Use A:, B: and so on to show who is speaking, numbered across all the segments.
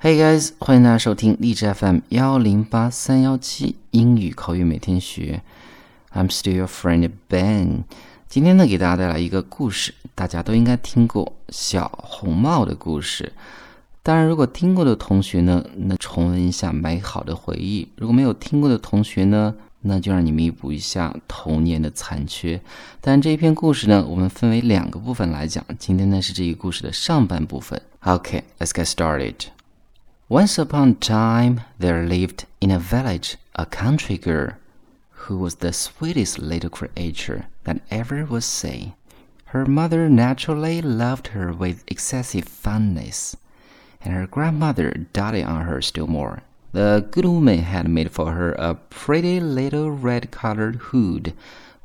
A: Hey guys，欢迎大家收听荔枝 FM 幺零八三幺七英语口语每天学。I'm still your friend Ben。今天呢，给大家带来一个故事，大家都应该听过小红帽的故事。当然，如果听过的同学呢，那重温一下美好的回忆；如果没有听过的同学呢，那就让你弥补一下童年的残缺。但这一篇故事呢，我们分为两个部分来讲。今天呢，是这一故事的上半部分。OK，let's get started。Once upon a time, there lived in a village a country girl who was the sweetest little creature that ever was seen. Her mother naturally loved her with excessive fondness, and her grandmother doted on her still more. The good woman had made for her a pretty little red colored hood,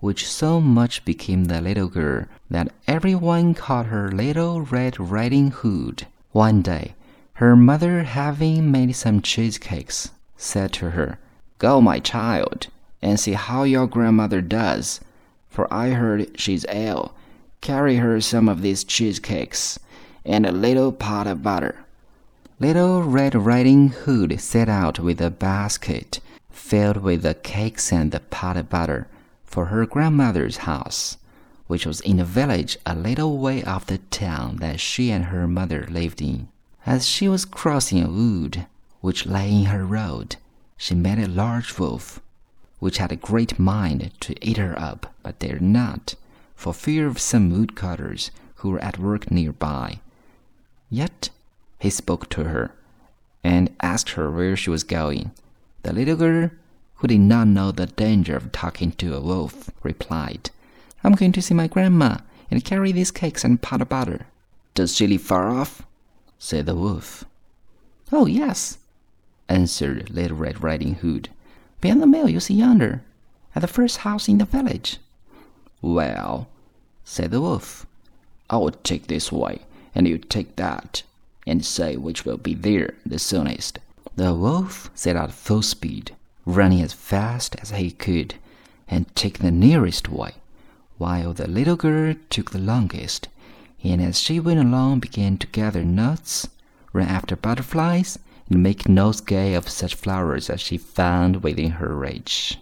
A: which so much became the little girl that everyone called her Little Red Riding Hood. One day, her mother, having made some cheesecakes, said to her, Go, my child, and see how your grandmother does, for I heard she's ill. Carry her some of these cheesecakes and a little pot of butter. Little Red Riding Hood set out with a basket filled with the cakes and the pot of butter for her grandmother's house, which was in a village a little way off the town that she and her mother lived in. As she was crossing a wood which lay in her road, she met a large wolf, which had a great mind to eat her up, but dared not, for fear of some woodcutters who were at work near by. Yet he spoke to her, and asked her where she was going. The little girl, who did not know the danger of talking to a wolf, replied, I'm going to see my grandma and carry these cakes and pot of butter. Does she live far off? Said the wolf. Oh, yes, answered Little Red Riding Hood. Beyond the mill you see yonder, at the first house in the village. Well, said the wolf, I will take this way, and you take that, and say which will be there the soonest. The wolf set out full speed, running as fast as he could, and took the nearest way, while the little girl took the longest and as she went along began to gather nuts, run after butterflies, and make nosegay of such flowers as she found within her reach.